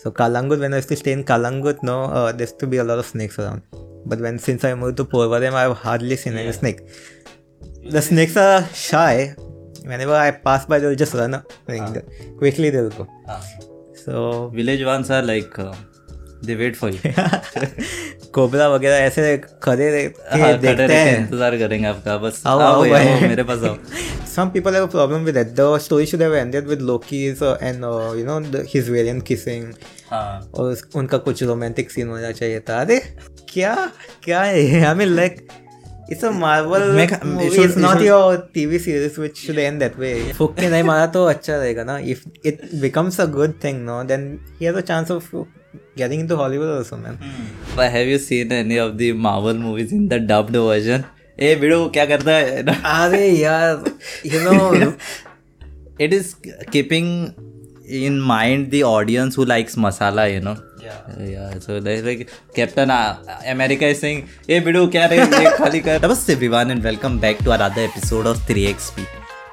So Calangute, when I used to stay in Calangute, no, uh, there used to be a lot of snakes around. But when since I moved to Porvorim, I've hardly seen any snake. The snakes are shy. Whenever I pass by, they'll just run up. Ah. Like, Quickly they'll go. Ah. So Village ones are like uh, they wait for you. Cobra वगैरह ऐसे खड़े हाँ, देखते हैं इंतज़ार करेंगे आपका बस आओ, आओ आओ। आओ, मेरे पास आओ Some people have a problem with that. The story should have ended with Loki's uh, and uh, you know the, his variant kissing. हाँ और उस- उनका कुछ रोमांटिक सीन होना चाहिए था अरे क्या क्या है I mean like it's a Marvel movie it's not your TV series which should end that way फुक के नहीं मारा तो अच्छा रहेगा ना if it becomes a good thing no then he has a chance of getting into Hollywood also man But have you seen any of the Marvel movies in the dubbed version? ए बिड़ू क्या करता है अरे यार you know it is keeping in mind the audience who likes masala you know yeah yeah so there's like captain uh, america is saying hey bidu kya re ye khali kar namaste everyone and welcome back to another episode of 3xp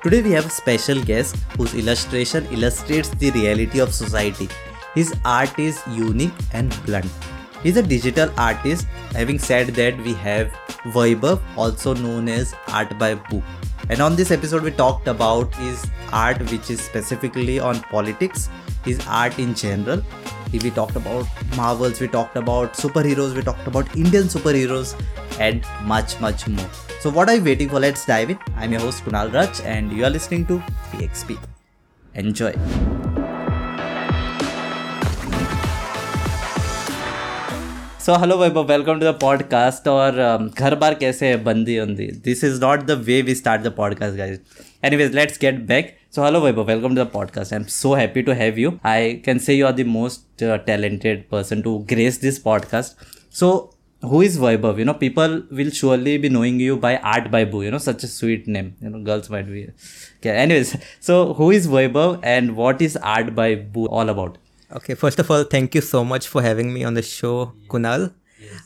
today we have a special guest whose illustration illustrates the reality of society his art is unique and blunt He's a digital artist. Having said that, we have Vaibhav, also known as Art by Boo. And on this episode, we talked about his art, which is specifically on politics, his art in general. We talked about Marvels, we talked about superheroes, we talked about Indian superheroes, and much, much more. So, what are you waiting for? Let's dive in. I'm your host Kunal Raj, and you are listening to 3XP. Enjoy. So hello Vaibhav welcome to the podcast और um, घर बार कैसे है बंदी बंदी this is not the way we start the podcast guys anyways let's get back so hello Vaibhav welcome to the podcast I am so happy to have you I can say you are the most talented person to grace this podcast so who is Vaibhav? You know, people will surely be knowing you by Art by Boo. You know, such a sweet name. You know, girls might be. Okay. Anyways, so who is Vaibhav and what is Art by Boo all about? Okay, first of all, thank you so much for having me on the show, Kunal.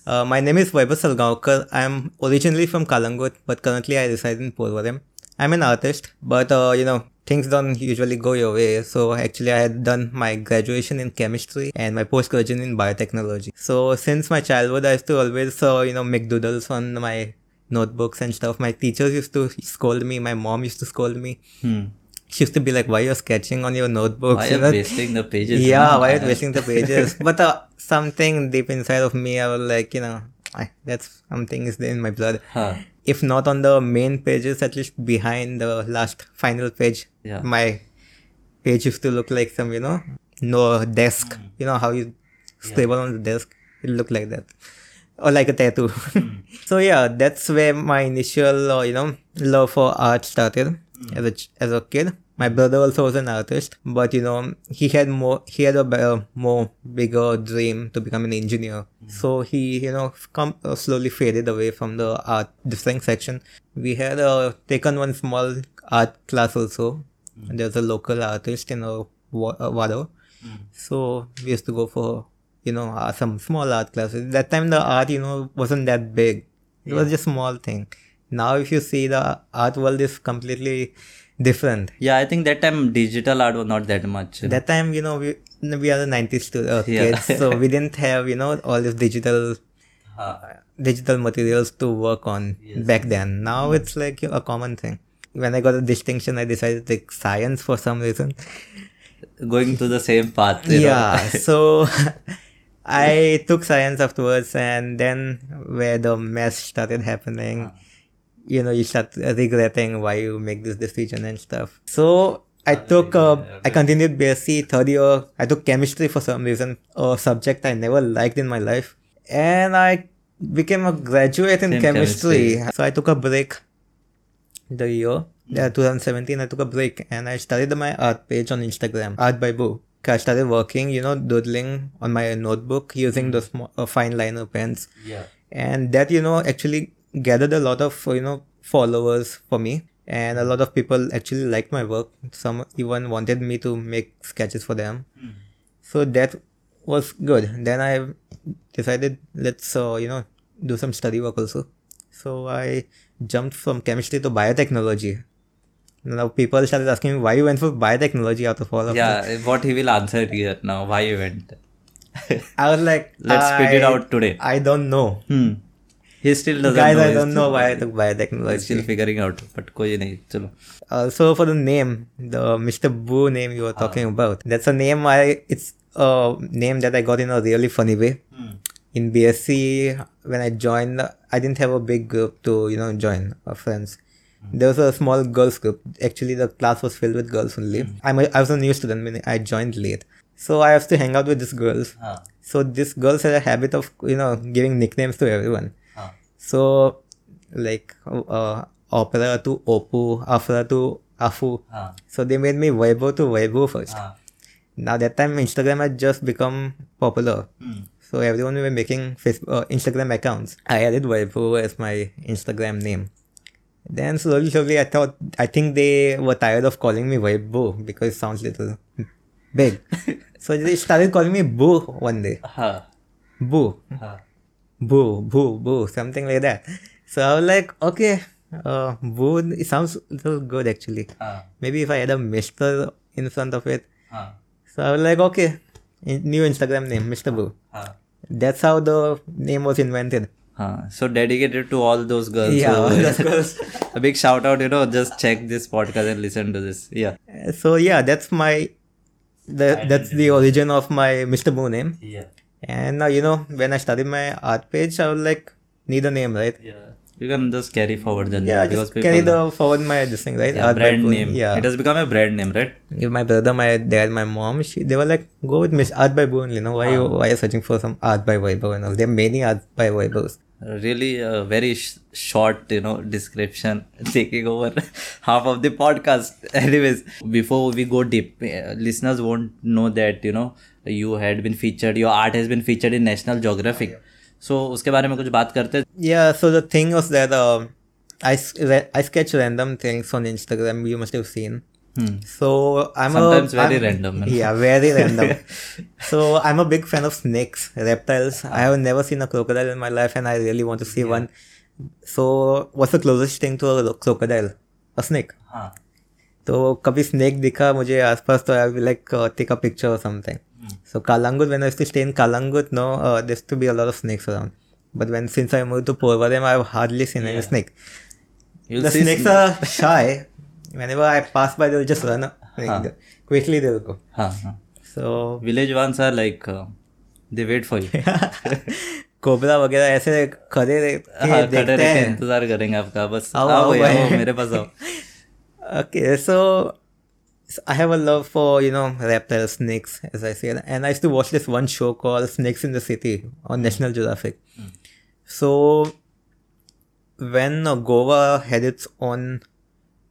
Uh, my name is Vaibhav Salgaonkar. I'm originally from Calangute, but currently I reside in Porvorim. I'm an artist, but uh, you know, things don't usually go your way. So actually, I had done my graduation in chemistry and my post-graduation in biotechnology. So since my childhood, I used to always, uh, you know, make doodles on my notebooks and stuff. My teachers used to scold me. My mom used to scold me. Hmm. She used to be like, "Why you're sketching on your notebooks?" Why you are know? wasting the pages? yeah why are you wasting the pages but uh, something deep inside of me i was like you know I, that's something is in my blood Huh. if not on the main pages at least behind the last final page Yeah. my page used to look like some you know no desk you know how you scribble on the desk it looked like that or like a tattoo so yeah that's where my initial uh, you know love for art started as a as a kid my brother also was an artist but you know he had more he had a better, more bigger dream to become an engineer. So he you know come uh, slowly faded away from the art drawing section. We had uh, taken one small art class also. There's a local artist in uh, Wa- uh, Wado. So we used to go for you know uh, some small art classes. That time the art you know wasn't that big. It was just small thing now if you see the art world is completely different Yeah, I think that time digital art was not that much. that time you know we we are the 90s to, uh, Yeah. kids so we didn't have you know all this digital Huh. digital materials to work on back then now mm. it's like a common thing when i got a distinction i decided to take science for some reason Going to the same path. you know. yeah so i took science afterwards and then where the mess started happening uh. You know you start regretting why you make this decision and stuff. So i took uh, i continued bsc third year. I took chemistry for some reason a subject i never liked in my life. And i became a graduate in chemistry. chemistry. so i took a break the year yeah, 2017 i took a break and i started my art page on instagram art by boo. I started working you know doodling on my notebook using the small, uh, fine liner pens. Yeah. and that you know actually gathered a lot of you know followers for me and a lot of people actually liked my work some even wanted me to make sketches for them so that was good then i decided let's uh, you know do some study work also so i jumped from chemistry to biotechnology now people started asking me why you went for biotechnology out of all of that Yeah, what he will answer here now. Why you went? I was like, Let's figure it out today. I don't know. Hmm he still doesn't guys know. i don't know why i took biotechnology still figuring out but koi nahi chalo uh, so for the name the mr boo name you were ah. talking about that's a name i it's a name that i got in a really funny way hmm. in bsc when i joined i didn't have a big group to you know join uh, friends hmm. there was a small girls group. Actually, the class was filled with girls only. Mm. I'm a, I was a new student when I joined late. So I have to hang out with these girls. Ah. So these girls had a habit of, you know, giving nicknames to everyone. So, like uh, uh opera to opu, afra to afu. Uh. So they made me Weibo to Weibo first. Uh. Now that time Instagram had just become popular. Mm. So everyone were making Facebook, uh, Instagram accounts. I added Weibo as my Instagram name. Then slowly, slowly, I thought I think they were tired of calling me Weibo because it sounds little big. so they started calling me Boo one day. Uh-huh. Boo. Uh-huh boo, boo, boo, something like that. So I was like, okay, uh, boo, it sounds little good actually. Uh. Maybe if I had a Mr. in front of it. Uh. So I was like, okay, new Instagram name, Mr. Boo. Ah. That's how the name was invented. So dedicated to all those girls. Yeah, all those girls. a big shout out, you know, just check this podcast and listen to this. Yeah. So yeah, that's my the, that's the origin of my Mr. Boo name. Yeah. And now, you know, when I started my art page, I was like, need a name, right? Yeah. You can just carry forward the name Yeah, because just carry the forward my this thing, right? yeah, brand name. Yeah. It has become a brand name, right? If my brother, my dad, my mom, she, they were like, go with Miss Art by Boo only. You know, why you why you searching for some art by Vaibhav and all? There are many art by Vaibhavs. really a very sh- short you know description taking over half of the podcast anyways before we go deep uh, listeners won't know that you know you had been featured your art has been featured in national geographic so uske bare mein kuch baat karte yeah so the thing is that um, I, I sketch random things on instagram you must have seen. Hmm. So I'm sometimes a, very random. Yeah, very random. so I'm a big fan of snakes, reptiles. Ah. I have never seen a crocodile in my life, and I really want to see one. So what's the closest thing to a crocodile? A snake. Ah. तो कभी snake दिखा मुझे आसपास तो I like take a picture और something so Calangute when I stay in no this to be a lot snakes around but when since I move to Porvorim I hardly seen any snake snakes are shy whenever I pass by there just run quickly there go so village ones are like they wait for you cobra वगैरह ऐसे खड़े हाँ, इंतज़ार करेंगे आपका। बस आओ आओ मेरे पास आओ। Okay, so, I have a love for you know reptiles, snakes, as I said, and I used to watch this one show called Snakes in the City on mm. National Geographic. Mm. So, when uh, Goa had its own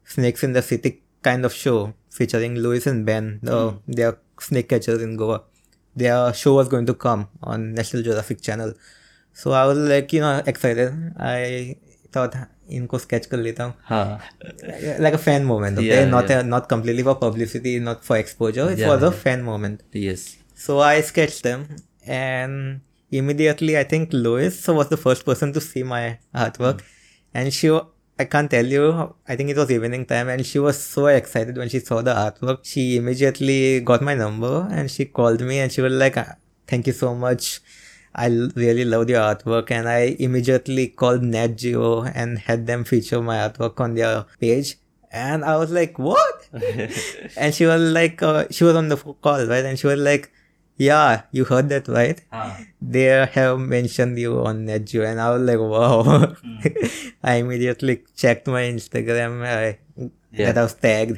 Snakes in the City kind of show featuring Louis and Ben, the mm. their snake catchers in Goa, their show was going to come on National Geographic Channel. So I was like, you know, excited. I thought इनको sketch कर लेता हूँ हाँ like a fan moment okay Yeah, not yeah. A, not completely for publicity not for exposure it Yeah, was a yeah. fan moment yes so i sketched them and immediately i think lois was the first person to see my artwork and she wa- i can't tell you i think it was evening time and she was so excited when she saw the artwork she immediately got my number and she called me and she was like "Ah, thank you so much I l- really loved your artwork, and I immediately called Nat Geo and had them feature my artwork on their page. And I was like, "What?" and she was like, uh, "She was on the f- call, right?" And she was like, "Yeah, you heard that, right? हाँ They have mentioned you on Nat Geo." And I was like, "Wow!" I immediately checked my Instagram. I, Yeah. That I was tagged.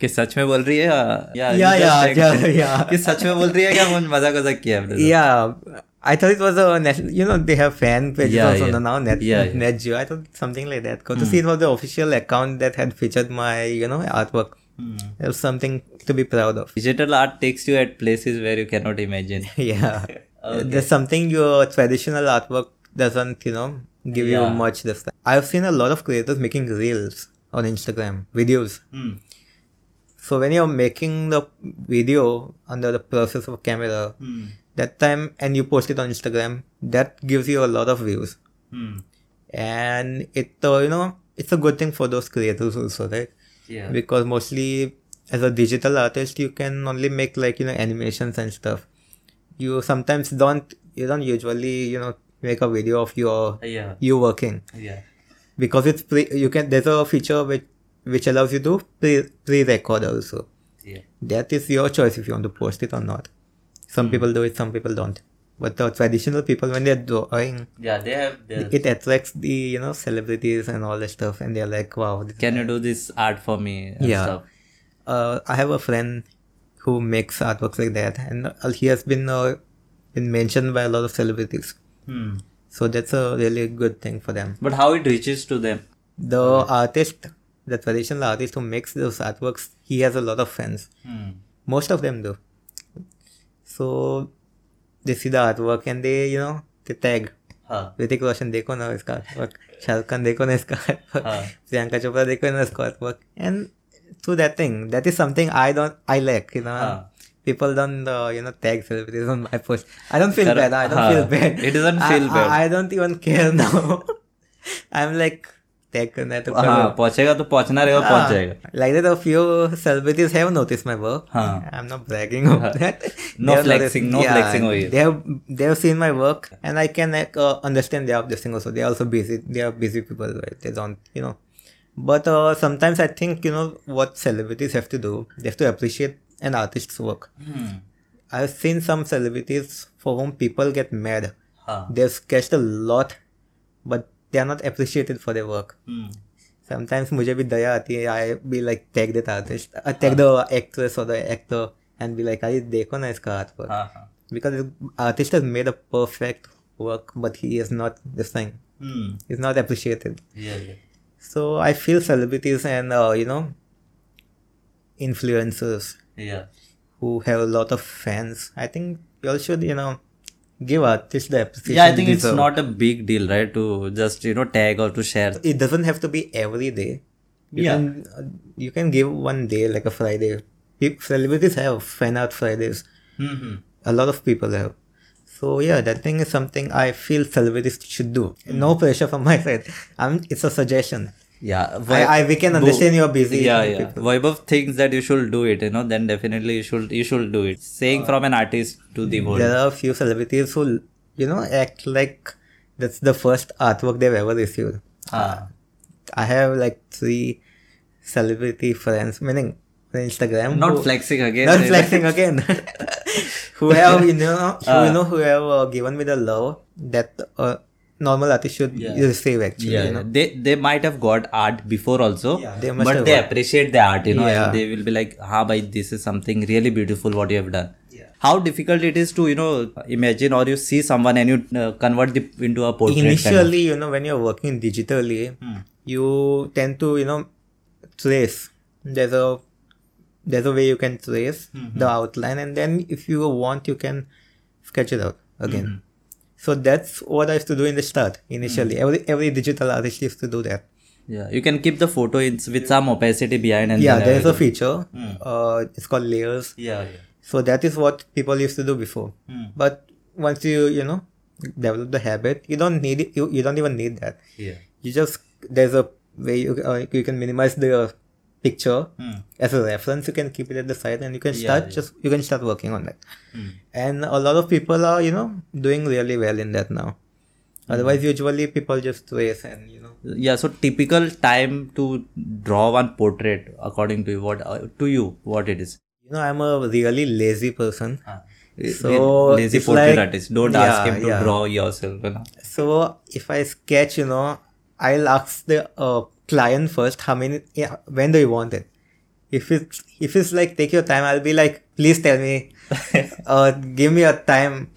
कि सच में बोल रही है या Yeah, you just yeah, like- yeah, yeah. कि सच में बोल रही है क्या मुझे मजाक मजाक किया आपने तो? Yeah, I thought it was a national. You know, they have fan pages Yeah, also yeah. now. Net, Yeah, yeah. Net I thought something like that. Got to see it was the official account that had featured my, you know, artwork. Hmm. It was something to be proud of. digital art takes you at places where you cannot imagine yeah, Okay. there's something your traditional artwork doesn't, you know, give Yeah. you much this time. I've seen a lot of creators making reels on Instagram, videos. Hmm. So when you're making the video under the process of a camera, Hmm. That time and you post it on Instagram, that gives you a lot of views. Hmm. And it, uh, you know, it's a good thing for those creators also, right? yeah Because mostly as a digital artist, you can only make like, you know, animations and stuff. you sometimes don't you don't usually you know make a video of your Yeah. you working Yeah. because it's pre you can there's a feature which which allows you to pre pre-record also Yeah. that is your choice if you want to post it or not some people do it some people don't but the traditional people when they're drawing Yeah. They have. Their, it attracts the you know celebrities and all that stuff and they're like wow Can you do this art for me? And Yeah. Stuff. uh, I have a friend who makes artworks like that, and uh, he has been uh, been mentioned by a lot of celebrities. Hmm. So that's a really good thing for them. But how it reaches to them? The artist, the traditional artist who makes those artworks, he has a lot of fans. Hmm. Most of them do. So they see the artwork and they, you know, they tag. Huh. Hrithik Roshan देखो ना इसका artwork Shahrukh Khan देखो ना इसका artwork हाँ. प्रियंका चोपड़ा देखो ना इसका artwork and through that thing that is something i don't i lack you know हाँ. people don't uh, you know tag celebrities on my post i don't feel Correct. bad i don't हाँ. feel bad It doesn't I- feel I, bad. I don't even care now i'm like tag करना है तो हाँ, पहुंचेगा तो पहुँचना रहेगा पहुँच जाएगा। Like that a few celebrities have notice my work I am not bragging of that no flexing no flexing over they have they have seen my work and I can like understand they are just sing also they are also busy they are busy people right they don't you know but sometimes I think you know what celebrities have to do they have to appreciate an artist's work I have seen some celebrities for home people get mad they have sketched a lot but they are not appreciated for their work Hmm. sometimes मुझे भी दया आती है I be like tag that artist tag the actress और the actor and be like अरे देखो ना इसका आर्ट वर्क हाँ हाँ because the artist has made a perfect work but he is not this thing Hmm. he's not appreciated Yeah, yeah. so i feel celebrities and uh, you know influencers Yeah. who have a lot of fans i think you all should you know give artists the appreciation Yeah, I think it's not a big deal, right? To just you know tag or to share. it doesn't have to be every day you Yeah. can you can give one day like a friday celebrities have fan art fridays Mm-hmm. a lot of people have so yeah that thing is something i feel celebrities should do Hmm. no pressure from my side I'm, it's a suggestion Yeah. I, I we can understand you're busy Yeah, yeah. people. Vaibhav thinks that you should do it. You know, then definitely you should you should do it. Saying from an artist to the world. there are a few celebrities who you know act like that's the first artwork they've ever received Ah. i have like three celebrity friends meaning on instagram Not who- flexing again. not flexing again who have you know who you know who have uh, given me the love that uh, normal artist should Yeah. receive actually Yeah, you know they they might have got art before also, They must but they got- appreciate the art, you know, Yeah. and they will be like, "Ha, bhai, this is something really beautiful what you have done." How difficult it is to you know imagine or you see someone and you uh, convert the into a portrait. kind of- initially you know when you're working digitally Hmm. you tend to you know trace there's a there's a way you can trace Mm-hmm. the outline and then if you want you can sketch it out again Mm-hmm. So that's what i used to do in the start Mm. initially every every digital artist used to do that Yeah, you can keep the photo in, with some opacity behind and yeah there's a feature Hmm. uh, it's called layers Yeah, yeah. so that is what people used to do before Hmm. but once you you know develop the habit you don't need it you, you don't even need that Yeah. you just there's a way you, uh, you can minimize the picture Hmm. as a reference you can keep it at the side and you can start yeah. just you can start working on that Hmm. and a lot of people are you know doing really well in that now Hmm. otherwise usually people just trace and you know Yeah, so typical time to draw one portrait according to you, what uh, to you what it is. you know i'm a really lazy person So, So lazy portrait like- artist. Don't ask him to yeah. draw yourself. You know? so if i sketch you know i'll ask the uh, client first how many yeah, when do you want it if it's if it's like take your time i'll be like please tell me uh, give me a time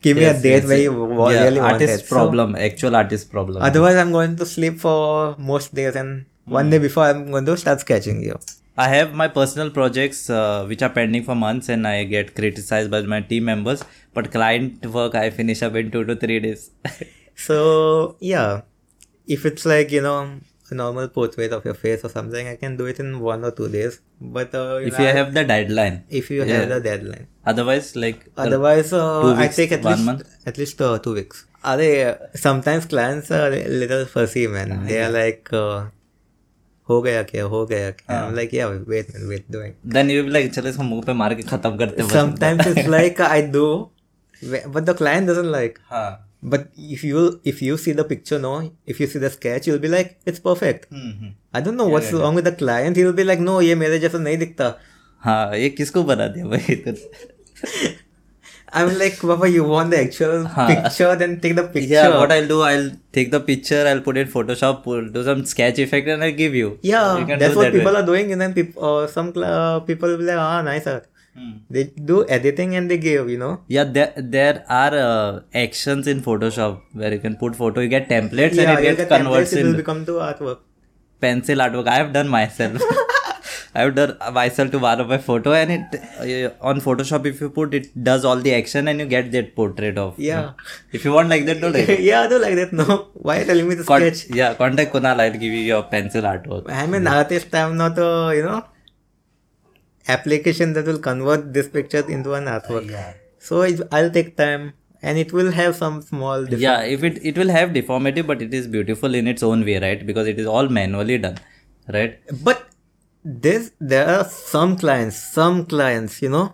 give me a date yes, where yes. you wa- yeah, really want artist it So, problem, actual artist problem. otherwise i'm going to sleep for most days and one Hmm. day before i'm going to start sketching you I have my personal projects uh, which are pending for months and I get criticized by my team members. But client work I finish up in two to three days. so yeah if it's like you know a normal portrait of your face or something i can do it in one or two days but uh, if you I- have the deadline. if you Yeah. have the deadline Otherwise, like uh, otherwise uh, two i weeks, take at one least month? at least uh, two weeks are they uh, sometimes clients are a little fussy man they are like uh, हो गया क्या हो गया क्या I'm like yeah wait man wait doing then you will be like चलो इसको मुंह पे मार के खत्म करते हैं बस। sometimes it's like I do Wh- but the client doesn't like हाँ but if you if you see the picture no if you see the sketch you'll be like it's perfect hmm, hmm. i don't know what's wrong with the client he'll be like no ये मेरे जैसा नहीं दिखता हाँ ये किसको बना दिया भाई तो i'm like Baba, you want the actual हाँ. picture then take the picture yeah what I'll do I'll take the picture I'll put it Photoshop put, do some sketch effect and I'll give you Yeah, You can that's do what that way. people are doing, and then people, uh, some cl- uh, people will be like, ah, nice art. Hmm. They do editing and they give, you know. Yeah, there there are uh, actions in Photoshop where you can put photo, you get templates yeah, and it get gets converts templates, it will become to artwork. pencil artwork. I have done myself. I have done myself to one of my photo and it uh, on Photoshop if you put it does all the action and you get that portrait of. Yeah. If you want like that, do it. yeah, I do like that. No, why are telling me the Con- sketch? yeah, contact Kunal. I'll give you your pencil artwork. I'm an artist. I'm not a, you know, application that will convert this picture into an artwork. Yeah. So it, I'll take time, and it will have some small. Difference. Yeah, if it it will have deformity, but it is beautiful in its own way, right? Because it is all manually done, right? But this there are some clients, some clients, you know,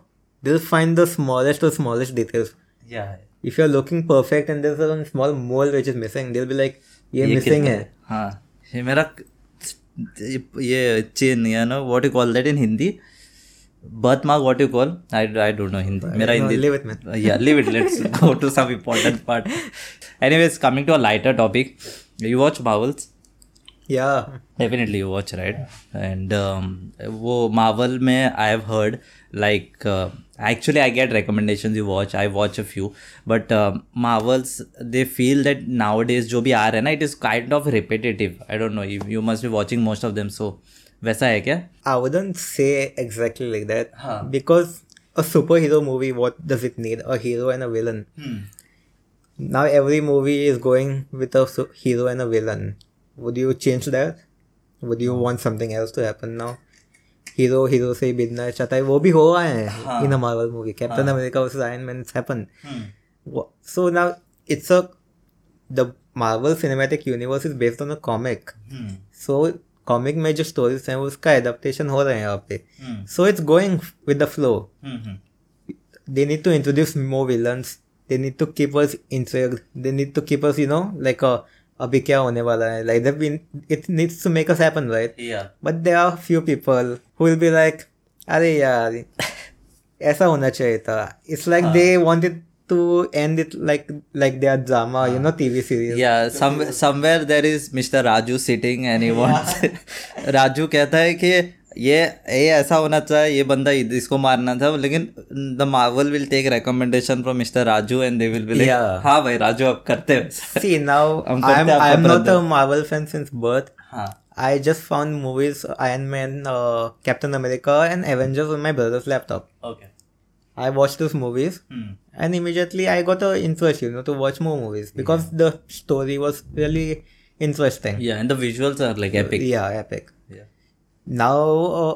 they'll find the smallest or smallest details. Yeah. If you're looking perfect and there's a small mole which is missing, they'll be like, ये missing है. हाँ ये मेरा ये चिन या know what you call that in Hindi birthmark what you call? I, I don't know hindi. Mera no, leave it man yeah leave it. Let's go to some important part. Anyways coming to a lighter topic. You watch marvels? Yeah. Definitely you watch right? And um marvel may i have heard like uh, actually i get recommendations you watch i watch a few. But uh, marvels they feel that nowadays jo bhi aa it is kind of repetitive. I don't know you, you must be watching most of them so uh, वैसा है क्या? I wouldn't say exactly like that because a superhero movie what does it need a hero and a villain now every movie is going with a hero and a villain. Would you change that? Would you want something else to happen now? Hero hero से ही चाहता है वो भी हो रहा है in a Marvel movie Captain America versus Iron Man it's happen so now it's a the Marvel cinematic universe is based on a comic so comic में जो स्टोरीज हैं उसका एडप्टेशन हो रहे हैं यहाँ पे। So it's going with the flow they need to introduce more villains they need to keep us interact they need to keep us you know like अभी क्या होने वाला है? Like that it needs to make us happen right but there are few people who will be like अरे यार ऐसा होना चाहिए था। It's like they wanted to end it like like their drama, you know, TV series. Yeah, some somewhere there is Mr. Raju sitting and he wants Raju कहता है कि ये ये ऐसा होना चाहिए ये बंदा इसको मारना था लेकिन the Marvel will take recommendation from Mister Raju and they will be like हाँ भाई राजू अब करते हो। See now I am I am not a Marvel fan since birth I just found movies Iron Man Captain America and Avengers on my brother's laptop okay I watched those movies hmm. and immediately I got an interest, you know, to watch more movies because yeah. the story was really interesting. Yeah, and the visuals are like epic. Yeah, epic. Yeah. Now, uh,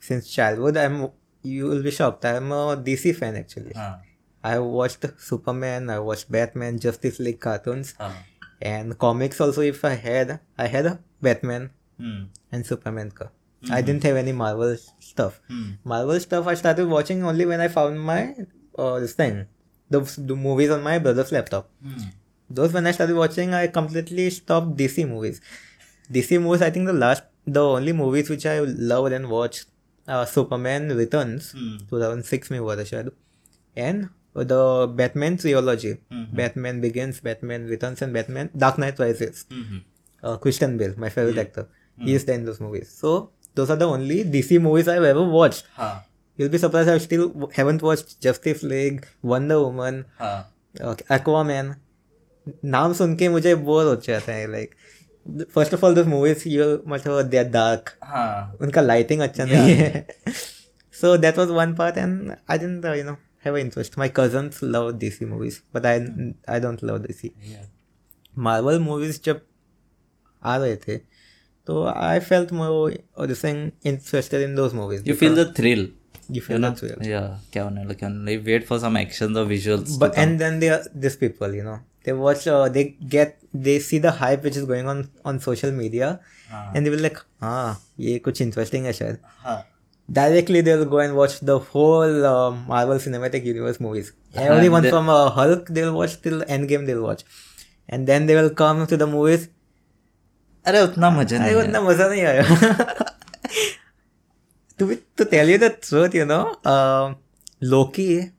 since childhood, I'm you will be shocked. I'm a DC fan actually. Uh. I watched Superman, I watched Batman, Justice League cartoons, uh. and comics also. If I had, I had a Batman hmm. and Superman. Ka. I didn't have any Marvel stuff. Hmm. Marvel stuff I started watching only when I found my uh, this thing, the, the movies on my brother's laptop. Hmm Those when I started watching, I completely stopped DC movies. DC movies, I think the last, the only movies which I loved and watched, uh, Superman Returns, Hmm. 2006 में हुआ था शायद, and the Batman trilogy, Batman Begins, Batman Returns, and Batman Dark Knight Rises hmm uh, Christian Bale, my favorite actor. He is there in those movies. So those are the only DC movies I've ever watched. हाँ। You'll be surprised I still haven't watched Justice League, Wonder Woman, हाँ। Aquaman. नाम सुन के मुझे bore हो जाता है like first of all this movies you मतलब they are dark उनका लाइटिंग अच्छा नहीं है। So that was one part and I didn't you know have interest my cousins love DC movies but I I don't love DC Marvel movies जब आ रहे थे तो I felt more interested in those movies you feel the thrill you feel that thrill. yeah क्या होने वाला क्या होने wait for some actions or visuals but and then there are these people you know they watch uh, they get they see the hype which is going on on social media हाँ and they will like हाँ ये कुछ interesting है शायद हाँ directly they'll go and watch the whole uh, Marvel Cinematic Universe movies. Everyone from uh, Hulk they'll watch till Endgame they'll watch, and then they will come to the movies. अरे उतना मजा अरे नहीं है उतना मजा नहीं आया. to be, to tell you the truth, you know, uh, Loki.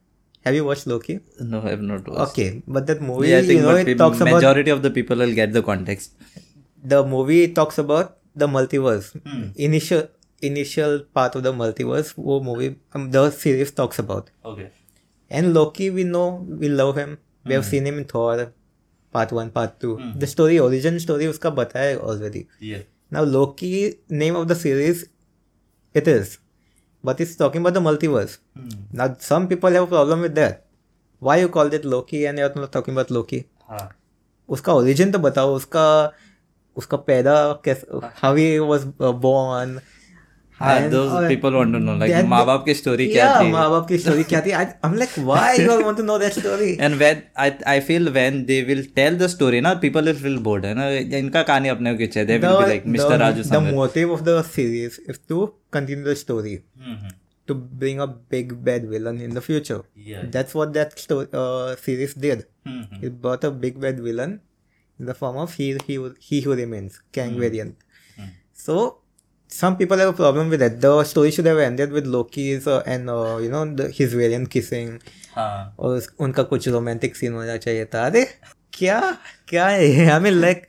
Have you watched Loki? no I have not watched Okay, but that movie, yeah, I think you know, but it peop- talks about majority of the people will get the context the movie talks about the multiverse. Hmm. Initial initial part of the multiverse. वो movie um, the series talks about. okay And Loki, we know, we love him. We Hmm. have seen him in Thor, Part one part two the story origin story उसका बताया already now Loki name of the series it is but is talking about the multiverse now some people have problem with that why you call that Loki and you not talking about Loki उसका origin तो बताओ उसका उसका पैदा कैसे how he was born माँ बाप की स्टोरी क्या थी माँ बाप की स्टोरी क्या थी I am like why you want to know that story and when I I feel when they will tell the story ना पीपल विल फील बोर्ड है ना इनका कहानी अपने को खींचे they will be like Mister Raju the motive of the series is to continue the story to bring a big bad villain in the future. Yeah. That's what that story, uh, series did. Mm-hmm. It brought a big bad villain in the form of He, he, he Who Remains, Kang mm-hmm. variant. Mm-hmm. So, some people have a problem with that. The story should have ended with Loki's uh, and uh, you know the, his variant kissing हाँ और उस- उनका कुछ romantic scene होना चाहिए था अरे क्या क्या है I mean like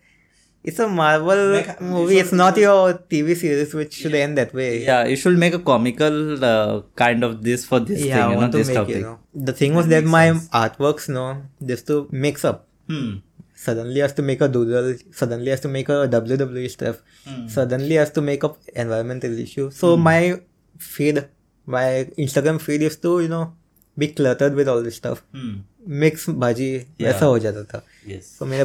it's a Marvel movie it's not your TV series which should end that way yeah you should make a comical uh, kind of this for this Yeah, thing you know want to this make topic you know. The thing was that that my sense. artworks, no, just to mix up. hmm. Suddenly has to make a doodle. Suddenly has to make a WWE stuff. Hmm. Suddenly has to make up environmental issue. So mm. my feed, my Instagram feed used to you know be cluttered with all this stuff. Hmm. Mix bhaji वैसा हो जाता था yes तो मेरे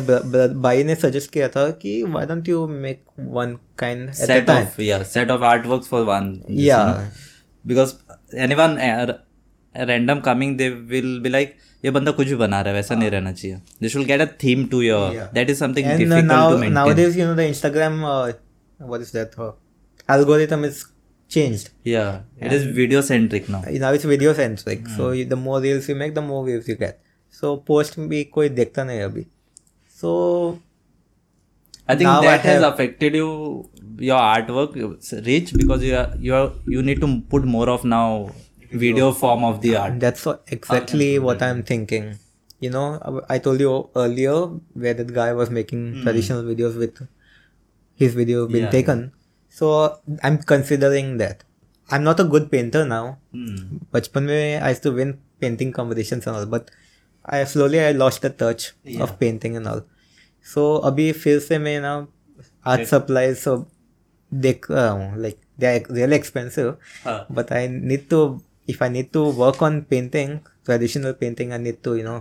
भाई ने suggest किया था कि why don't you make one kind at a set time of yeah set of artworks for one you Yeah. know. because anyone uh, ये बंदा कुछ भी बना रहा है वैसा नहीं रहना चाहिए। This will get a theme to your that is something difficult to maintain now now you know the Instagram what is that algorithm is changed या it is video centric now now it's video centric so the more reels you make the more views you get so post भी कोई देखता नहीं अभी। So I think that has affected you your art work reach because you are you need to put more of now video form of the art that's what, exactly what I'm thinking you know I- I told you earlier where that guy was making traditional videos with his video been Hmm. Yeah. taken so I'm considering that I'm not a good painter now Hmm. बचपन में I used to win painting competitions and all but I slowly I lost the touch Yeah. of painting and all so अभी फिर से मैं ना art supply सब देख रहा हूँ like they are really expensive हाँ. but I need to if I need to work on painting traditional painting I need to you know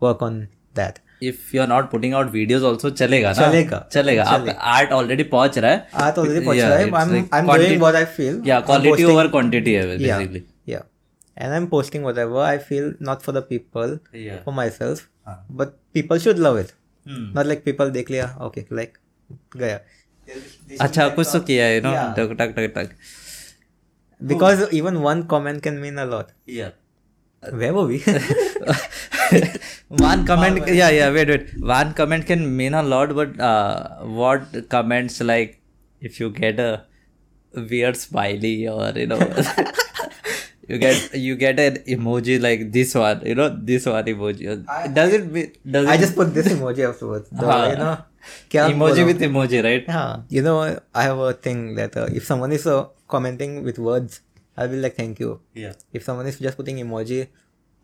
work on that if you are not putting out videos also चलेगा ना चलेगा, चलेगा आपका art already पहुंच रहा है art already पहुंच Yeah, रहा है it's I'm like I'm quanti- doing what I feel yeah I'm quality posting- over quantity है yeah basically yeah and I'm posting whatever I feel not for the people yeah for myself हाँ. but people should love it Hmm. not like people देख लिया okay like गया अच्छा कुछ तो किया है नो Yeah. टक टक टक टक because even one comment can mean a lot. Yeah. Where were we? one comment, yeah, yeah, wait, wait. One comment can mean a lot, but uh, what comments like if you get a weird smiley or you know you get you get an emoji like this one you know this one emoji I, does it be, does I it, just put this emoji afterwards the, uh, you know emoji with emoji right yeah. you know I have a thing that uh, if someone is so commenting with words, I'll be like, thank you. yeah If someone is just putting emoji,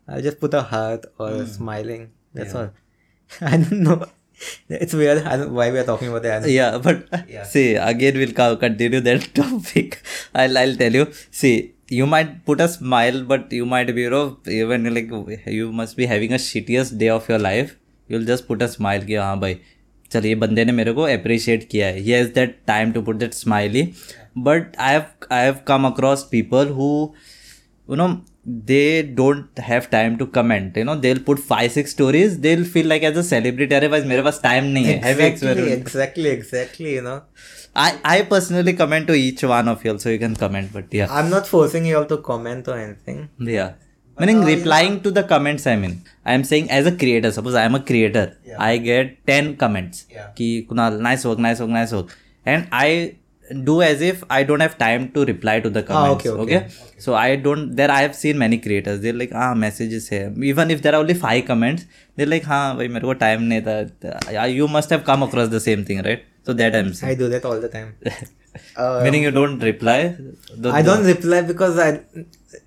I'll just put a heart or smiling. That's all. I don't know. It's weird. I don't why we are talking about that. yeah but Yeah. see again we'll co- continue that topic i'll i'll tell you see you might put a smile but you might be you know even like you must be having a shittiest day of your life you'll just put a smile कि हाँ भाई चल ये बंदे ने मेरे को appreciate किया है he has that time to put that smiley but i have i have come across people who you know they don't have time to comment you know they'll put five six stories they'll feel like as a celebrity otherwise मेरे पास time नहीं है have you exactly, experiment exactly, exactly. You know, I I personally comment to each one of you so you can comment but yeah I'm not forcing you all to comment or anything. yeah meaning replying to the comments I mean I am saying as a creator suppose I am a creator I get 10 comments Yeah. कि Kunal nice work nice work nice work and I do as if I don't have time to reply to the ah, comments. Ah, okay, okay. okay, So I don't there I have seen many creators. They're like, ah, messages here. Even if there are only five comments, they're like, ha, bhai, mere ko time nahi tha. You must have come across the same thing, right? So that I'm saying. I do that all the time. uh, Meaning you don't reply? Don't I don't reply because I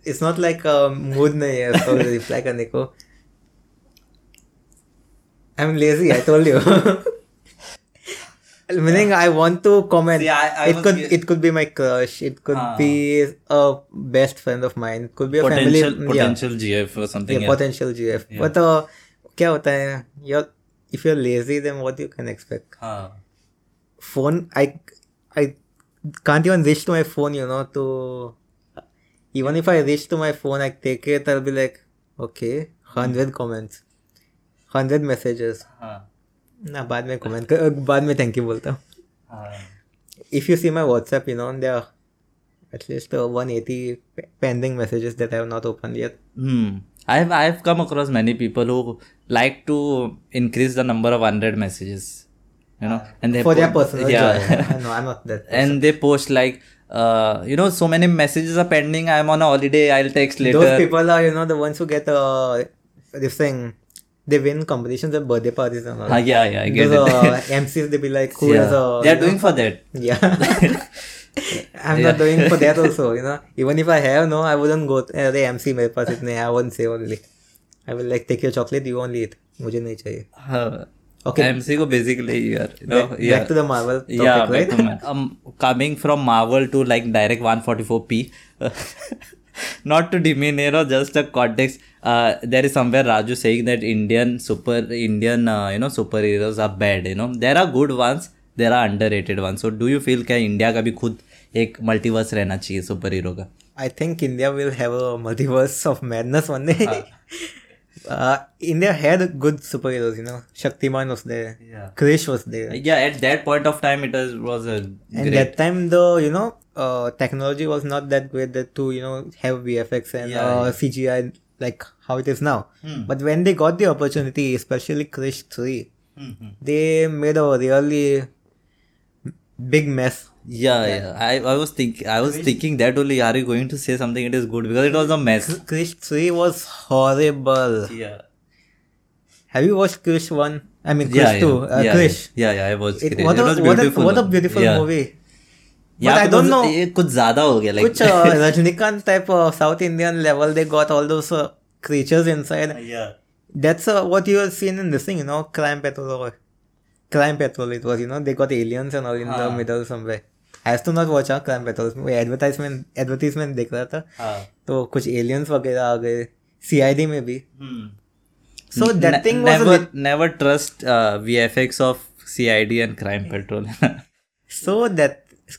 it's not like a mood nahi hai reply karne ko. I'm lazy, I told you. Meaning I want to comment. See, I- I it was could ge- it could be my crush. It could Ah. be a best friend of mine. It could be a potential family. potential GF or something yeah, yeah. potential GF. But uh, क्या होता है? You're if you're lazy, then what you can expect? हाँ phone i i can't even reach to my phone you know to even if i reach to my phone i take it i'll be like okay 100 comments 100 messages हाँ ना बाद में comment कर बाद में thank you बोलता हूँ हाँ if you see my whatsapp you know there are at least uh, 180 pe- pending messages that i have Hmm. I've I've come across many people who like to increase the number of unread messages, you know, and they for their personal yeah, joy no i'm not that Person. and they post like, uh, you know, so many messages are pending. I'm on a holiday. I'll text later. those people are you know the ones who get uh this thing they win competitions at birthday parties and all Ah, yeah, yeah, I get Those, it. uh, MCs, they be like, who yeah. is a. they are doing for that. Yeah. I'm yeah. not doing for that also, you know. Even if I have, no, I wouldn't go. Uh, the MC मेरे पास इतने हैं, I wouldn't say only. I will like take your chocolate, you only eat. मुझे नहीं चाहिए. Uh, Okay. MC को basically you know, Back, yeah. back to the Marvel topic, yeah, right? back to um, coming from Marvel to like direct 144p. Not to demean, you know, just a context. Uh, there is somewhere Raju saying that Indian super Indian uh, you know superheroes are bad. You know, there are good ones, there are underrated ones. So do you feel कि India का भी खुद एक multiverse रहना चाहिए superhero का I think India will have a multiverse of madness one day. uh, India had good superheroes, you know. Shaktiman was there. Yeah. Krish was there. yeah at that point of time it was was a And great that time, the you know, uh, technology was not that great that to you know have VFX and Yeah, uh, CGI like how it is now. Hmm. But when they got the opportunity, especially Krish Three, Mhm. they made a really big mess. yeah yeah I, I was thinking I was thinking that only are you going to say something it is good because it was a mess Krish Three was horrible. yeah Have you watched Krish One? I mean Krish yeah, Two. yeah, Uh, yeah, Krish. yeah yeah I was It, Krish. what, it a, was what, a, beautiful what a beautiful yeah. movie. Yeah, But I don't know. कुछ ज़्यादा हो गया like Which uh, Rajnikant type uh, South Indian level, they got all those uh, creatures inside. yeah That's uh, what you have seen in this thing, you know, Crime Patrol or Crime Patrol. It was, you know, they got aliens and all in the हाँ. middle somewhere. I have to not watch uh, Crime Patrol. वो advertisement advertisement देख रहा था हाँ तो कुछ aliens वगैरह आ गए CID में भी. hmm. So that Ne- thing was a never lit- never trust uh, VFX of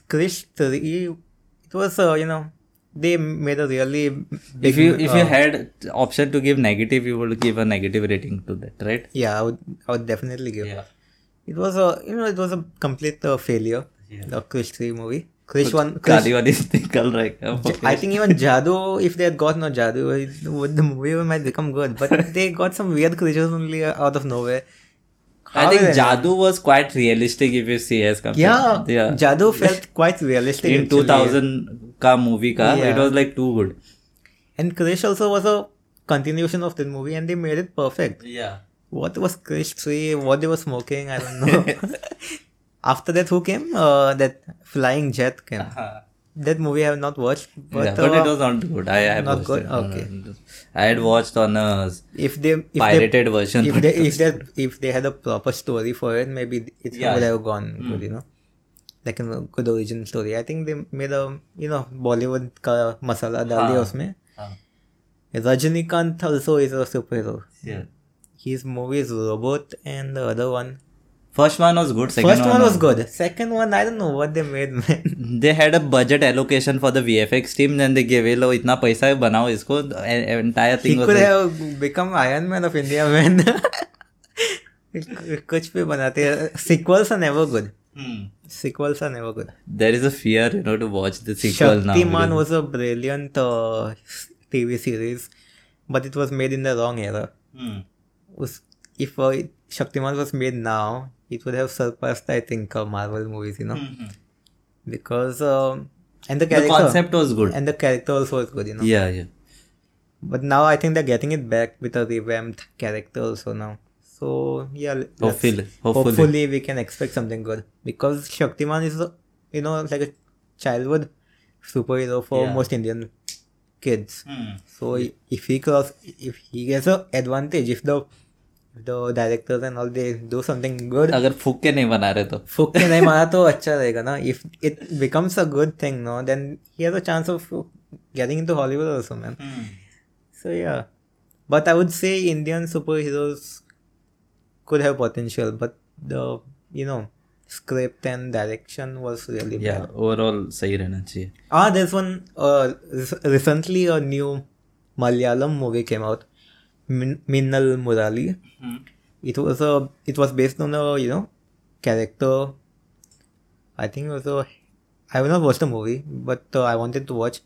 Krish three. It was uh, you know they made a really. Big, if you if uh, you had option to give negative, you would give a negative rating to that, right? Yeah, I would. I would definitely give. Yeah. It was a you know it was a complete uh, failure. Yeah. The Krish three movie. Krish one. Krish. I think even Jadoo, if they had gotten Jadoo, would the movie might become good. But they got some weird creatures only out of nowhere. I think Jadoo was quite realistic if you see as compared Yeah, yeah Jadoo felt quite realistic. in actually. 2000 का movie का Yeah. it was like too good And Krish also was a continuation of the movie, and they made it perfect. yeah What was Krish 3? What they were smoking? I don't know. After that, who came? Uh, that Flying Jet came. that movie I have not watched. But, yeah, but uh, it was not good. I, I not good. Okay. I had watched on a if they if pirated they, version. If they if they if they had a proper story for it, maybe it yeah. would have gone mm. good. Hmm. You know, like a good origin story. I think they made a you know Bollywood ka masala dal diya usme. Rajinikanth also is a superhero. Yeah. His movie is Robot and the other one First one was good. Second First one was good. Second one, I don't know what they made, man. They had a budget allocation for the VFX team, then they gave लो इतना पैसा है बनाओ इसको entire He thing was could like, have become Iron Man of India, man. कुछ भी बनाते हैं sequels are never good. hmm. Sequels are never good. there is a fear you know to watch the sequel now. Shaktiman because- was a brilliant uh, TV series, but it was made in the wrong era. Hmm. Was if uh, Shaktiman was made now, it would have surpassed, I think, uh, Marvel movies. You know, Mhm. because um, and the The concept was good. and the character also was good. You know, Yeah, yeah. but now I think they're getting it back with a revamped character also now. So yeah, Hopefully, hopefully. hopefully we can expect something good because Shaktiman is, you know, like a childhood superhero for Yeah. most Indian kids. Hmm. So if he cross, if he gets a advantage, if the the directors and all they do something good, अगर फूक के नहीं बना रहे तो फूक के नहीं मारा तो अच्छा रहेगा ना. If it becomes a good thing, no, then he has a chance of getting into Hollywood also, man. So yeah, but I would say Indian superheroes could have potential, but the you know script and direction was really या bad. Overall सही रहना चाहिए Ah, there's one. Uh, recently a new Malayalam movie came out, Min- Minnal Murali. Mm-hmm. It was a it was based on a you know character. I think it was a. I will not watch the movie, but uh, I wanted to watch.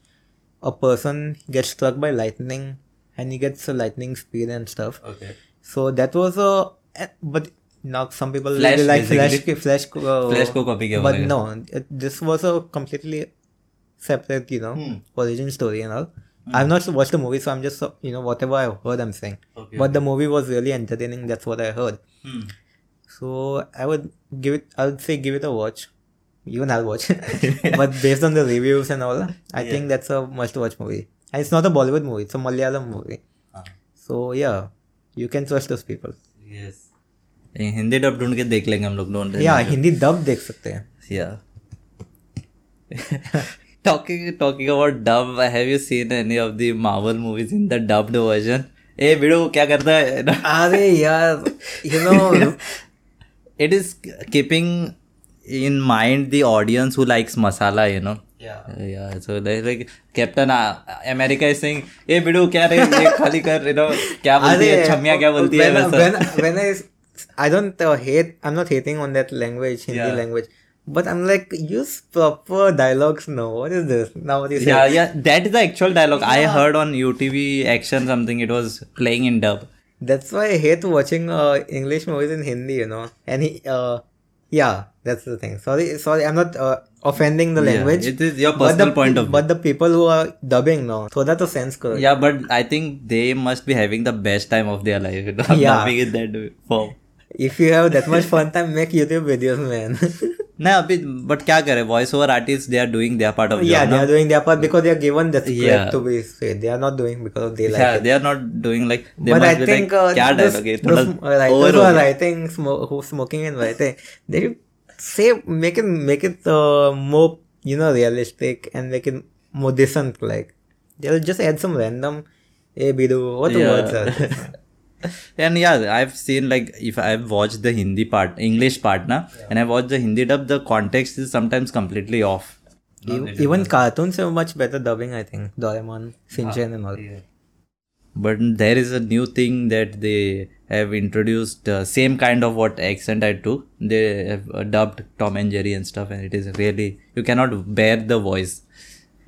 A person gets struck by lightning, and he gets a lightning speed and stuff. Okay. So that was a eh, but now some people flash like flash flash uh, flash ko copy but no it, this was a completely separate you know hmm. origin story and all I've not watched the movie, so I'm just, uh, you know, whatever I heard, I'm saying. Okay, but the movie was really entertaining. That's what I heard. Hmm. So I would give it. I would say give it a watch. Even I'll watch. but based on the reviews and all, I Yeah. think that's a must-watch movie. And it's not a Bollywood movie; it's a Malayalam movie. हाँ So yeah, you can trust those people. Yes Hindi dub ढूंढ के देख लेंगे हम लोग don't Yeah, Hindi dub देख सकते हैं. Yeah. talking talking about dub have you seen any of the marvel movies in the dubbed version? ए बिड़ो क्या करता है? अरे यार you know it is keeping in mind the audience who likes masala you know या so like Captain America is saying ए बिड़ो क्या रे ये खाली कर यू नो क्या बोलती है? छमिया क्या बोलती है when I don't hate I am not hating on that language Hindi language but I'm like, use proper dialogues now. What is this? Now what you say? yeah yeah that is the actual dialogue I heard on UTV action something it was playing in dub That's why I hate watching uh, English movies in Hindi, you know. And he, uh, yeah, that's the thing. Sorry, sorry, I'm not uh, offending the Yeah, language. it is your but the, personal point of view. But the people who are dubbing now, so that a sense karo. Yeah, but I think they must be having the best time of their life. You know, Yeah. dubbing in that form if you have that much fun time make youtube videos man nah but, but kya kare voice artists they are doing their part of yeah job, they no? are doing their part because they are given the script yeah. to be said they are not doing because they like yeah it. they are not doing like they but i think like, kya this, dialogue, this, writers who are writing sm- who smoking and writing they say make it make it uh, more you know realistic and make it more decent like they'll just add some random hey bidu what yeah. words are and yeah i've seen like if i've watched the hindi part english part na and i watched the hindi dub the context is sometimes completely off E- Even cartoons are much better dubbing, I think. Doraemon, Shinchan, and all. yeah. but there is a new thing that they have introduced uh, same kind of what accent i took they have uh, dubbed tom and jerry and stuff and it is really you cannot bear the voice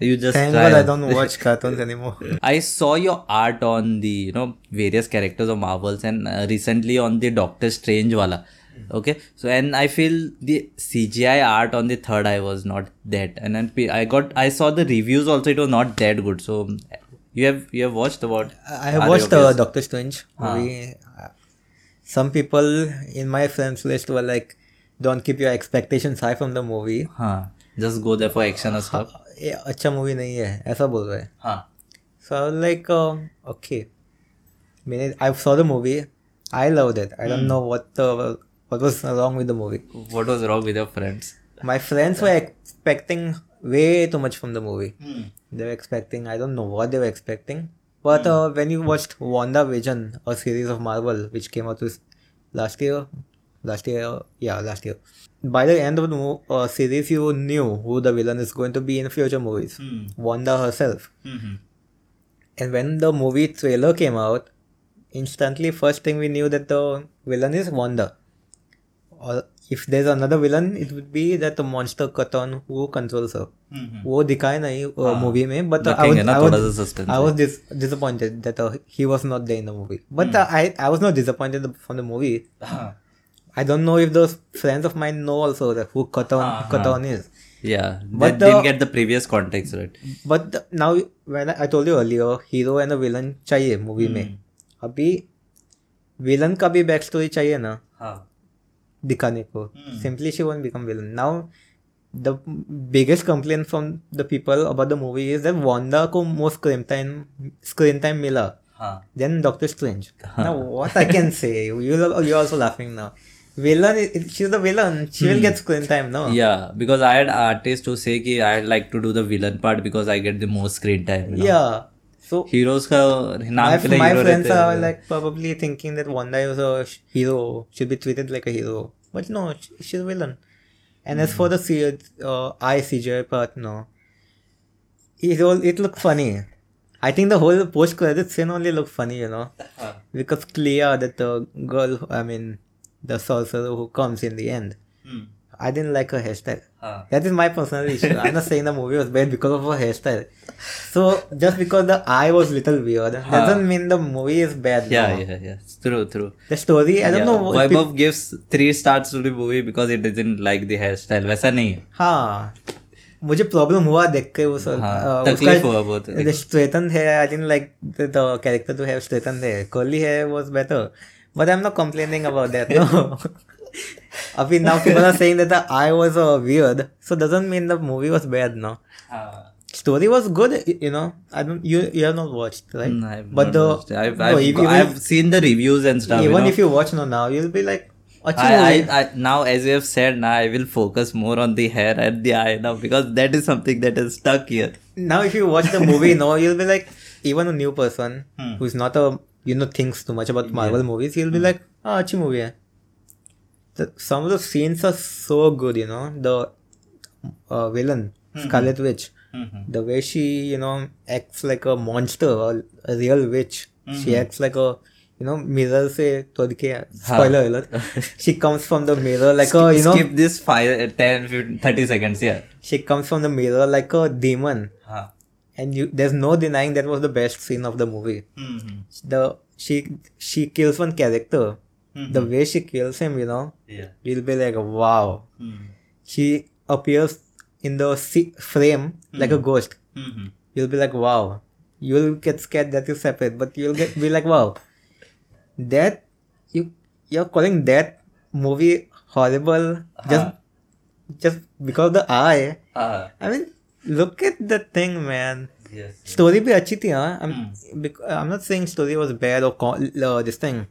you just Thank God I don't watch cartoons anymore. I saw your art on the you know various characters of Marvels and uh, recently on the Doctor Strange wala. Okay, so and I feel the CGI art on the third eye was not that, and then I got I saw the reviews also it was not that good. So you have you have watched about I have watched uh. Doctor Strange movie. Uh, Some people in my friends list were like, "Don't keep your expectations high from the movie." huh just go there for action and stuff. ये अच्छा movie नहीं है ऐसा बोल रहे हैं। हाँ। सो like okay मैंने I saw the movie I love that I don't know what what was wrong with the movie what was wrong with your friends my friends were expecting way too much from the movie they were expecting I don't know what they were expecting but when you watched WandaVision a series of Marvel which came out last year last year या last year by the end of the uh, series, you knew who the villain is going to be in future movies. Wanda herself. Mm-hmm. And when the movie trailer came out, instantly, first thing we knew that the villain is Wanda. Or if there's another villain, it would be that the monster Chthon who controls her. वो दिखाए नहीं uh, मूवी में but I was disappointed that uh, he was not there in the movie. But uh, I I was not disappointed from the movie. I don't know if those friends of mine know also that who Chthon uh-huh. Is. Yeah, but they didn't get the previous context right. But now when I, told you earlier, hero and a villain chahiye movie mm. mein. Abhi villain ka bhi backstory chahiye na. Huh. Dikhane ko. Hmm. Simply she won't become villain. Now the biggest complaint from the people about the movie is that Wanda ko most screen time screen time mila. Then Doctor Strange. Now what I can say? You you also laughing now villain she's the villain. She hmm. will get screen time no? Yeah because i had artists who say ki i like to do the villain part because i get the most screen time yeah so heroes ka naam my, my hero friends are like probably thinking that wanda is a hero should be treated like a hero. But no she's a villain. And as for hmm. the uh, I C J uh, i cj part no it all it looked funny. I think the whole post credit scene only looked funny, you know, because clear that the girl, I mean, the sorcerer who comes in the end Hmm. I didn't like her hairstyle हाँ. that is my personal issue. I'm not saying the movie was bad because of her hairstyle. So just because the eye was little weird doesn't mean the movie is bad. Yeah, no. yeah, yeah. It's true, true. The story, I don't yeah. know. Vaibhav gives three stars to the movie because it doesn't like the hairstyle. वैसा नहीं है. हाँ मुझे problem हुआ देख के उस हाँ, uh, तकलीफ़ हुआ बहुत. hair I didn't like the, the character to have straightened hair curly hair was better But I'm not complaining about that, no. I mean, now people are saying that the eye was uh, weird, so doesn't mean the movie was bad, no. Uh, Story was good, you know. I don't. You you have not watched, right? Mm, no, I've but the watched. I've, I've, no, even, I've seen the reviews and stuff. Even you know? if you watch no now, you'll be like, I, I, I, now as you have said now i will focus more on the hair and the eye now because that is something that is stuck here now if you watch the movie now you'll be like even a new person hmm. who's not a you know thinks too much about Marvel yeah. movies, he'll be mm. like, "Ah, oh, achi movie." Hai. The, some of the scenes are so good, you know. The uh, villain mm-hmm. Scarlet Witch, mm-hmm. the way she you know acts like a monster, a, a real witch. Mm-hmm. She acts like a you know mirror say todke spoiler alert. she comes from the mirror like skip, a you know skip this five, 10 15, 30 seconds yeah. She comes from the mirror like a demon and you there's no denying that was the best scene of the movie Mm-hmm. the she she kills one character Mhm. the way she kills him you know Yeah. you'll be like wow Mm-hmm. she appears in the frame like a ghost Mm-hmm. you'll be like wow you'll get scared that you separate but you'll get be like wow that you you're calling that movie horrible just just because of the eye Uh, i mean look at the thing, man. Yes. Story bhi achi thi, huh? I'm, mm. I'm not saying story was bad or con- uh, this thing.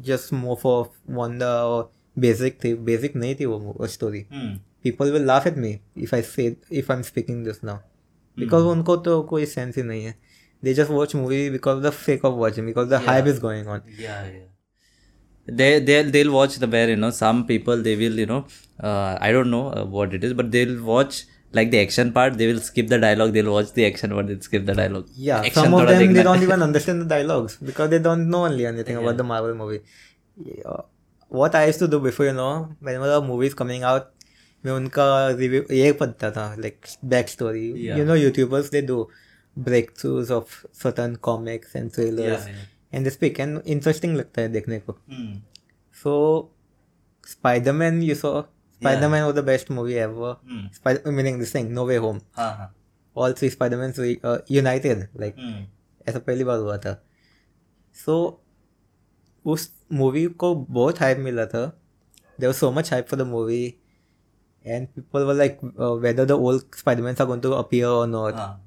Just more for wonder or basic thi. Basic nahi thi wo story. Mm. People will laugh at me if I say if I'm speaking this now. Hmm. Because mm. unko to koi sense hi nahi hai. They just watch movie because of the fake of watching because the yeah. hype is going on. Yeah, yeah they they'll, they'll watch the bear you know some people they will you know uh, i don't know uh, what it is but they'll watch like the action part. They will skip the dialogue. They'll watch the action part. They'll skip the dialogue. yeah Action some of them they don't even understand the dialogues because they don't know only anything yeah. about the Marvel movie Yeah. what I used to do before you know whenever a movie is coming out मैं उनका review ये पढ़ता था like back story Yeah. You know YouTubers they do breakthroughs of certain comics and trailers Yeah, yeah. and they speak and interesting लगता है देखने को Hmm. so Spider-Man you saw Spider-Man was the best movie ever Hmm. Spider- meaning this thing No Way Home हाँ हाँ. all three Spider-Mans were uh, united like Hmm. ऐसा पहली बार हुआ था सो उस मूवी को बहुत हाइप मिला था there so much hype for the movie and people were like whether the old Spiderman are going to appear और नॉट हाँ.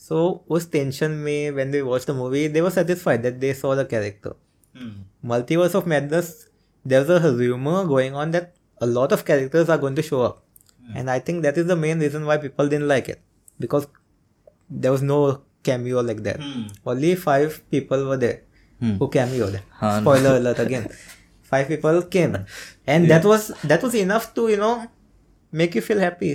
सो उस टेंशन में when they watch the movie they were satisfied that they saw the character Hmm. multiverse of madness there's a rumor going on that a lot of characters are going to show up. And i think that is the main reason why people didn't like it. Because there was no cameo like that. Hmm. only five people were there Hmm. who cameoed Huh. spoiler alert again. Five people came. And that was that was enough to you know make you feel happy.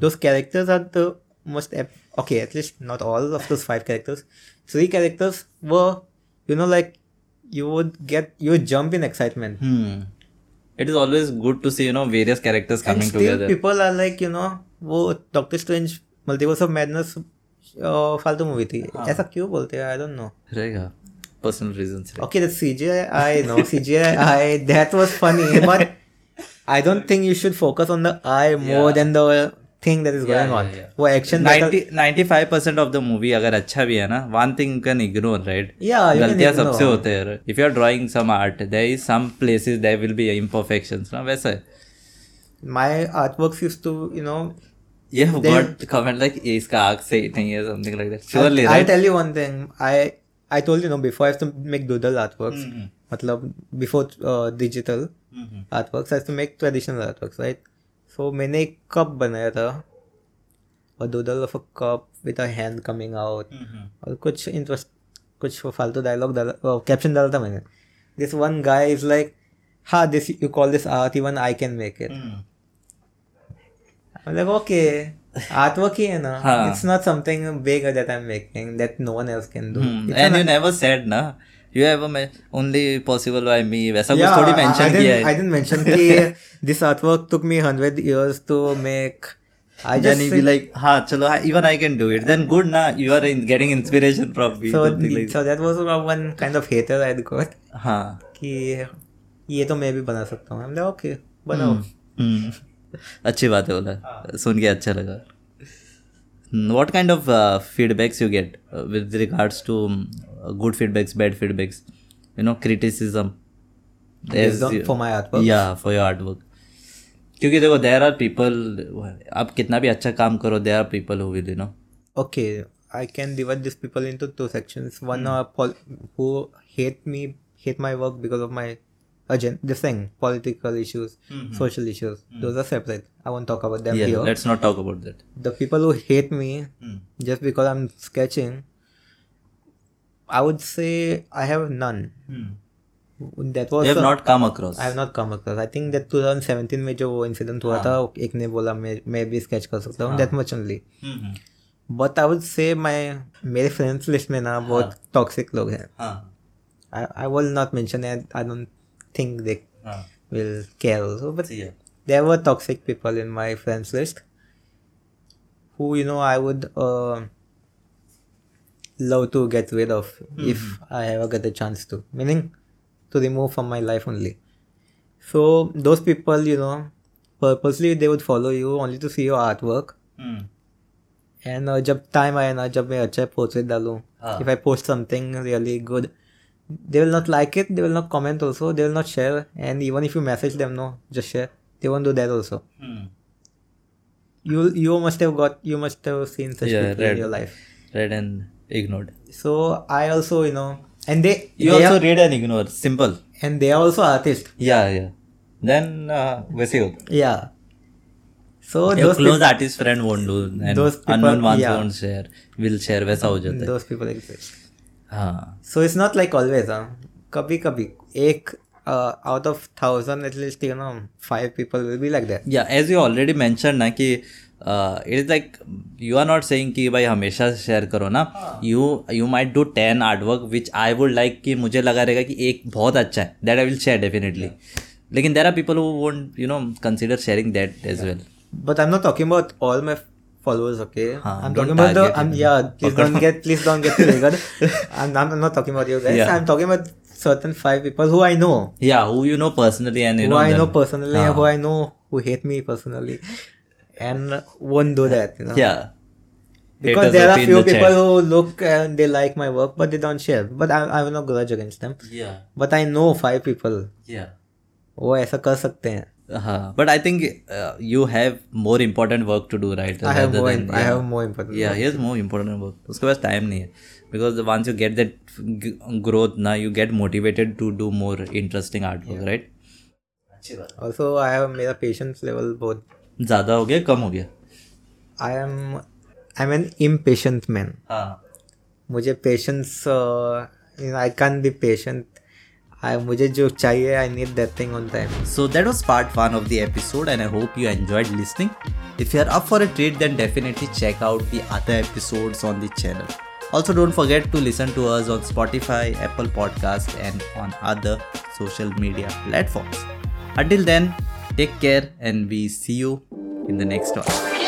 Those characters are the most ep- okay at least not all of those five characters. Three characters were you know like you would get you would jump in excitement. Hmm It is always good to see, you know, various characters and coming still together. people are like you know वो doctor strange multiverse of madness फालतू movie थी ऐसा क्यों बोलते हैं आई don't no रहेगा personal reason Okay, the CGI, I know CGI, I that was funny, but I don't think you should focus on the eye more thing that is going on वो action 95 percent of the movie अगर अच्छा भी है ना one thing you can ignore right गलतियाँ सबसे होते हैं if you are drawing some art there is some places there will be imperfections ना वैसा है my artworks used to you know Yeah, they, got comment like इसका आग से नहीं है something like that. Surely, I'll, right? I'll tell you one thing. I I told you know before I have to make doodle artworks. Mm-hmm. मतलब before uh, digital mm-hmm. artworks, I have to make traditional artworks, right? So मैंने एक cup बनाया था. A doodle of a cup with a hand coming out. Mm-hmm. और कुछ interest कुछ फालतू dialogue डाला कैप्शन डाला था मैंने this one guy is like हाँ this you call this art even I can make it. Like okay artwork ही है ना. It's not something big that I am making that no one else can do and you never said ना you ever me- only possible by me वैसा कुछ थोड़ी I mention किया didn't, I didn't mention कि this artwork took me 100 years to make. I then just be like हाँ चलो हाँ, even I can do it then good ना you are in, getting inspiration from me so like so that was one kind of hater I got हाँ कि ये तो मैं भी बना सकता हूँ I'm like okay बनाओ हम्म, अच्छी बात है बोला सुन के अच्छा लगा what kind of uh, feedbacks you get uh, with regards to um, good feedbacks bad feedbacks you know criticism Based on- you- for my artwork? yeah for your artwork क्योंकि देखो देर आर पीपल आप कितना भी अच्छा काम करो there are people who will you no Okay, I can divide these people into two sections. One are pol- who hate me, hate my work because of my agenda, this thing, political issues, social issues. Those are separate. I won't talk about them yeah here. let's not talk about that The people who hate me Hmm. just because I'm sketching, I would say I have none. That was you have a- not come across I have not come across. I think that 2017 में जो वो incident हुआ था एक ने बोला मैं मैं भी स्केच कर सकता हूँ that much only. Hmm, but I would say my मेरे फ्रेंड्स लिस्ट में ना बहुत टॉक्सिक लोग हैं हाँ आई आई will not mention it I don't think दे हाँ will care also but yeah there were toxic people in my friends list who you know I would uh, love to get rid of if I ever get a chance to meaning to remove from my life only so those people you know purposely they would follow you only to see your artwork hmm, and uh, जब time आए ना जब मैं अच्छा portrait डालूँ हाँ. If I post something really good they will not like it they will not comment also they will not share and even if you message them know just share they won't do that also hmm. you you must have got you must have seen such Yeah, people read. in your life read and ignored so i also you know and they you they also are, read and ignore simple and they are also artists yeah yeah then uh, वैसे ही होता yeah so your those close people, artist friend won't do and Those people- unknown ones yeah. won't share will share वैसा हो जाता है those people exist हाँ so it's not like always huh? कभी कभी एक uh, out of thousand at least you know five people will be like that या as you already mention ना कि it is like you are not saying कि भाई हमेशा share करो ना। You you might do ten artwork which I would like कि मुझे लगा रहेगा कि एक बहुत अच्छा है। That I will share definitely लेकिन there are people you know consider sharing that as well but I am not talking about all my followers okay please don't get get I am not talking about you guys I am talking about certain five people who I know या who. You know personally and you and won't do that. You know? या Because there are few people who look and they like my work, but they don't share. But I, I have no grudge against them. या But I know five people या वो ऐसा कर सकते हैं. हाँ but I think you have more important work to do right I have more. I have more important. yeah here's more important work उसके पास time नहीं है because once you get that g- growth ना you get motivated to do more interesting artwork right अच्छी बात Also, I have मेरा patience level बहुत. ज़्यादा हो गया कम हो गया? I am I am an impatient man मुझे patience I can be patient I मुझे जो चाहिए I need that thing on time so that was part one of the episode and I hope you enjoyed listening if you are up for a treat then definitely check out the other episodes on the channel also don't forget to listen to us on Spotify Apple podcast and on other social media platforms until then take care, and we see you in the next one.